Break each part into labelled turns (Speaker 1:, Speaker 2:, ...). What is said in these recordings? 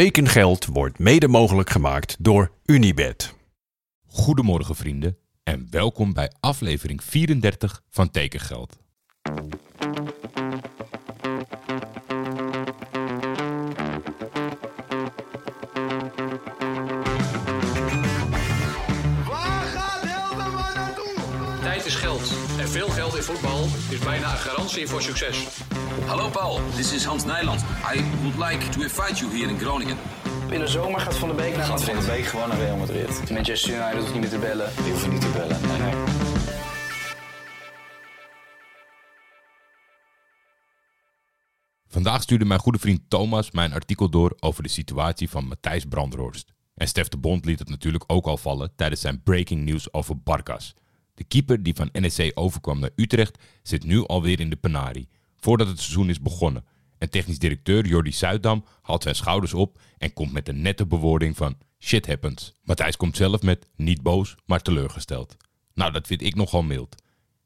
Speaker 1: Tekengeld wordt mede mogelijk gemaakt door Unibed.
Speaker 2: Goedemorgen vrienden en welkom bij aflevering 34 van Tekengeld.
Speaker 3: Veel geld in voetbal is bijna een garantie voor succes.
Speaker 4: Hallo Paul, this is Hans Nijland. I would like to invite you here in Groningen.
Speaker 5: In de zomer gaat Van de Beek naar
Speaker 6: Gaat Van de Beek gewoon naar Real Madrid.
Speaker 5: Manchester United hoeft niet meer te bellen.
Speaker 6: Die hoeven niet te bellen. Nee, nee.
Speaker 2: Vandaag stuurde mijn goede vriend Thomas mij een artikel door over de situatie van Matthijs Brandhorst. En Stef de Bond liet het natuurlijk ook al vallen tijdens zijn breaking news over Barkas. De keeper die van NEC overkwam naar Utrecht zit nu alweer in de penarie, voordat het seizoen is begonnen. En technisch directeur Jordi Zuidam haalt zijn schouders op en komt met een nette bewoording van shit happens. Matthijs komt zelf met niet boos, maar teleurgesteld. Nou, dat vind ik nogal mild.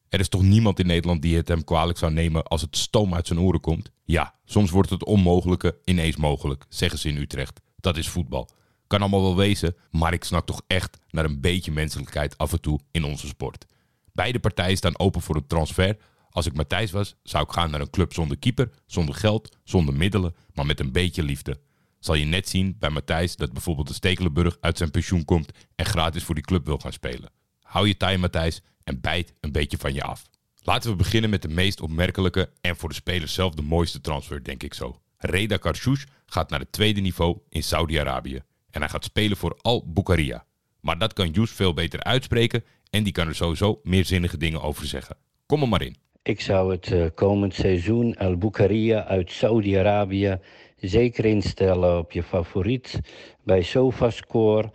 Speaker 2: Er is toch niemand in Nederland die het hem kwalijk zou nemen als het stoom uit zijn oren komt? Ja, soms wordt het onmogelijke ineens mogelijk, zeggen ze in Utrecht. Dat is voetbal. Kan allemaal wel wezen, maar ik snak toch echt naar een beetje menselijkheid af en toe in onze sport. Beide partijen staan open voor een transfer. Als ik Matthijs was, zou ik gaan naar een club zonder keeper, zonder geld, zonder middelen, maar met een beetje liefde. Zal je net zien bij Matthijs dat bijvoorbeeld de Stekelenburg uit zijn pensioen komt en gratis voor die club wil gaan spelen. Hou je taai Matthijs en bijt een beetje van je af. Laten we beginnen met de meest opmerkelijke en voor de speler zelf de mooiste transfer, denk ik zo. Reda Karchouch gaat naar het tweede niveau in Saudi-Arabië. En hij gaat spelen voor Al Bukhariya. Maar dat kan Joes veel beter uitspreken en die kan er sowieso meer zinnige dingen over zeggen. Kom er maar in.
Speaker 7: Ik zou het eh, komend seizoen Al Bukhariya uit Saudi-Arabië zeker instellen op je favoriet bij SofaScore.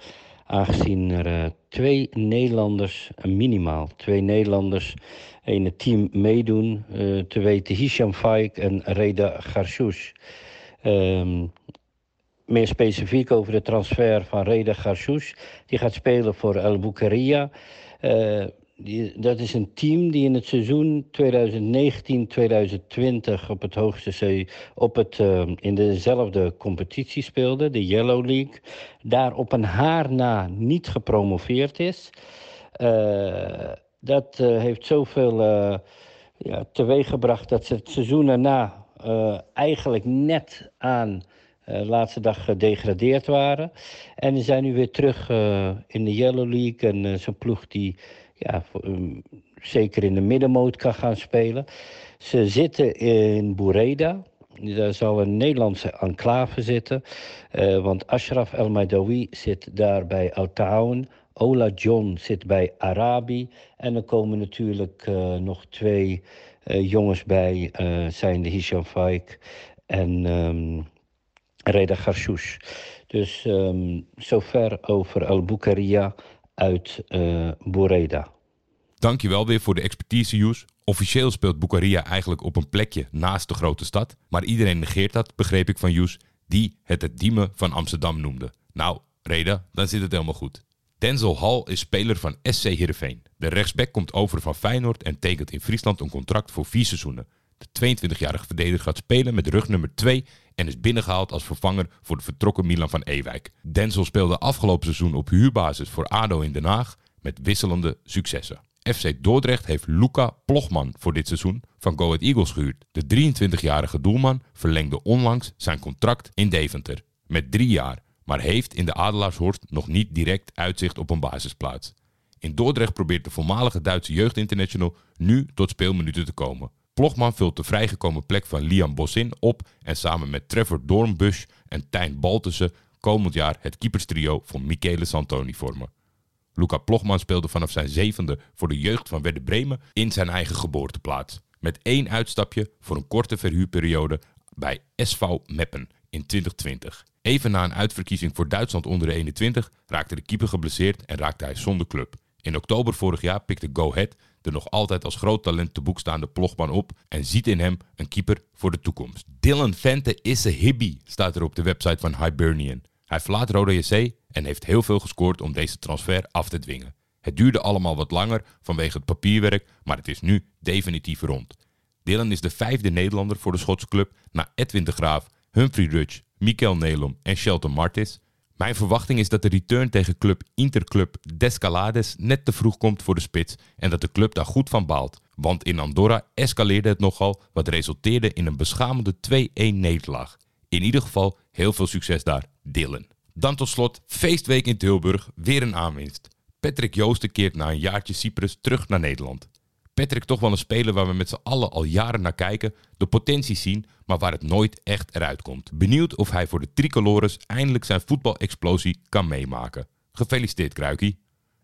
Speaker 7: Aangezien er eh, twee Nederlanders, eh, minimaal twee Nederlanders, in het team meedoen. te weten Hisham Faik en Reda Garchouch. Ehm, meer specifiek over de transfer van Reda Garchouch. Die gaat spelen voor El Bukhariya. Eh, dat is een team die in het seizoen 2019-2020 op het hoogste op het, eh, in dezelfde competitie speelde, de Yellow League. Daar op een haar na niet gepromoveerd is. Eh, dat heeft zoveel ja, teweeggebracht dat ze het seizoen eh, eigenlijk net aan eh laatste dag gedegradeerd waren. En die zijn nu weer terug eh, in de Yellow League. En eh, zo'n ploeg die ja, um, zeker in de middenmoot kan gaan spelen. Ze zitten in Boureda. Daar zal een Nederlandse enclave zitten. want Ashraf El Maidawi zit daar bij Oud-Town. Ola John zit bij Arabi. En er komen natuurlijk nog twee jongens bij. zijn de Hisham Faik en ehm, Reda Garchouch. Dus ehm, zover over Al Bukhariya uit eh Boureda.
Speaker 2: Dankjewel weer voor de expertise, Joes. Officieel speelt Bukhariya eigenlijk op een plekje naast de grote stad. Maar iedereen negeert dat, begreep ik van Joes, die het het Diemen van Amsterdam noemde. Nou, Reda, dan zit het helemaal goed. Denzel Hall is speler van SC Heerenveen. De rechtsback komt over van Feyenoord en tekent in Friesland een contract voor vier seizoenen. De 22-jarige verdediger gaat spelen met rug nummer 2 en is binnengehaald als vervanger voor de vertrokken Milan van Ewijk. Denzel speelde afgelopen seizoen op huurbasis voor ADO in Den Haag met wisselende successen. FC Dordrecht heeft Luca Plogman voor dit seizoen van Go Ahead Eagles gehuurd. De 23-jarige doelman verlengde onlangs zijn contract in Deventer met drie jaar, maar heeft in de Adelaarshorst nog niet direct uitzicht op een basisplaats. In Dordrecht probeert de voormalige Duitse jeugdinternational nu tot speelminuten te komen. Plogman vult de vrijgekomen plek van Liam Bosin op en samen met Trevor Dornbusch en Tijn Baltussen komend jaar het keeperstrio van Michele Santoni vormen. Luca Plogman speelde vanaf zijn zevende voor de jeugd van Werder Bremen in zijn eigen geboorteplaats. Met één uitstapje voor een korte verhuurperiode bij SV Meppen in 2020. Even na een uitverkiezing voor Duitsland onder de 21 raakte de keeper geblesseerd en raakte hij zonder club. In oktober vorig jaar pikte Go Ahead de nog altijd als groot talent te boek staande Plogman op en ziet in hem een keeper voor de toekomst. Dylan Vente is een hibby, staat er op de website van Hibernian. Hij verlaat Roda JC en heeft heel veel gescoord om deze transfer af te dwingen. Het duurde allemaal wat langer vanwege het papierwerk, maar het is nu definitief rond. Dylan is de vijfde Nederlander voor de Schotse club na Edwin de Graaf, Humphrey Rudge, Mikel Nelom en Shelton Martis. Mijn verwachting is dat de return tegen club Interclub Descalades net te vroeg komt voor de spits en dat de club daar goed van baalt. Want in Andorra escaleerde het nogal, wat resulteerde in een beschamende 2-1 nederlaag. In ieder geval heel veel succes daar, Dylan. Dan tot slot, feestweek in Tilburg, weer een aanwinst. Patrick Joosten keert na een jaartje Cyprus terug naar Nederland. Patrick toch wel een speler waar we met z'n allen al jaren naar kijken, de potentie zien, maar waar het nooit echt eruit komt. Benieuwd of hij voor de tricolores eindelijk zijn voetbalexplosie kan meemaken. Gefeliciteerd Kruikie.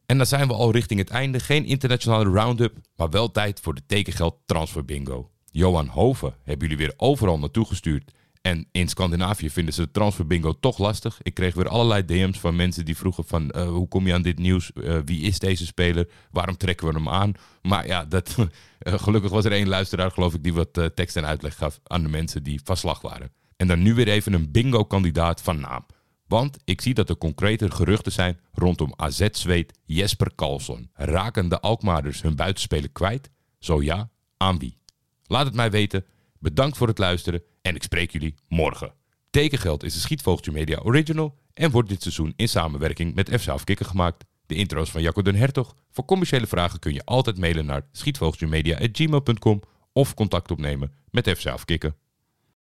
Speaker 2: En dan zijn we al richting het einde. Geen internationale round-up, maar wel tijd voor de tekengeld transfer bingo. Johan Hoven hebben jullie weer overal naartoe gestuurd. En in Scandinavië vinden ze de transfer bingo toch lastig. Ik kreeg weer allerlei DM's van mensen die vroegen van... eh, hoe kom je aan dit nieuws? Eh, wie is deze speler? Waarom trekken we hem aan? Maar ja, dat, eh, gelukkig was er één luisteraar, geloof ik... die wat tekst en uitleg gaf aan de mensen die van slag waren. En dan nu weer even een bingo-kandidaat van naam. Want ik zie dat er concrete geruchten zijn rondom AZ-zweet Jesper Karlsson. Raken de Alkmaarders hun buitenspeler kwijt? Zo ja, aan wie? Laat het mij weten. Bedankt voor het luisteren en ik spreek jullie morgen. Tekengeld is de Schietvogeltje Media Original en wordt dit seizoen in samenwerking met FC Afkikken gemaakt. De intro's van Jacco den Hertog. Voor commerciële vragen kun je altijd mailen naar schietvogeltjemedia.gmail.com of contact opnemen met FC Afkikken.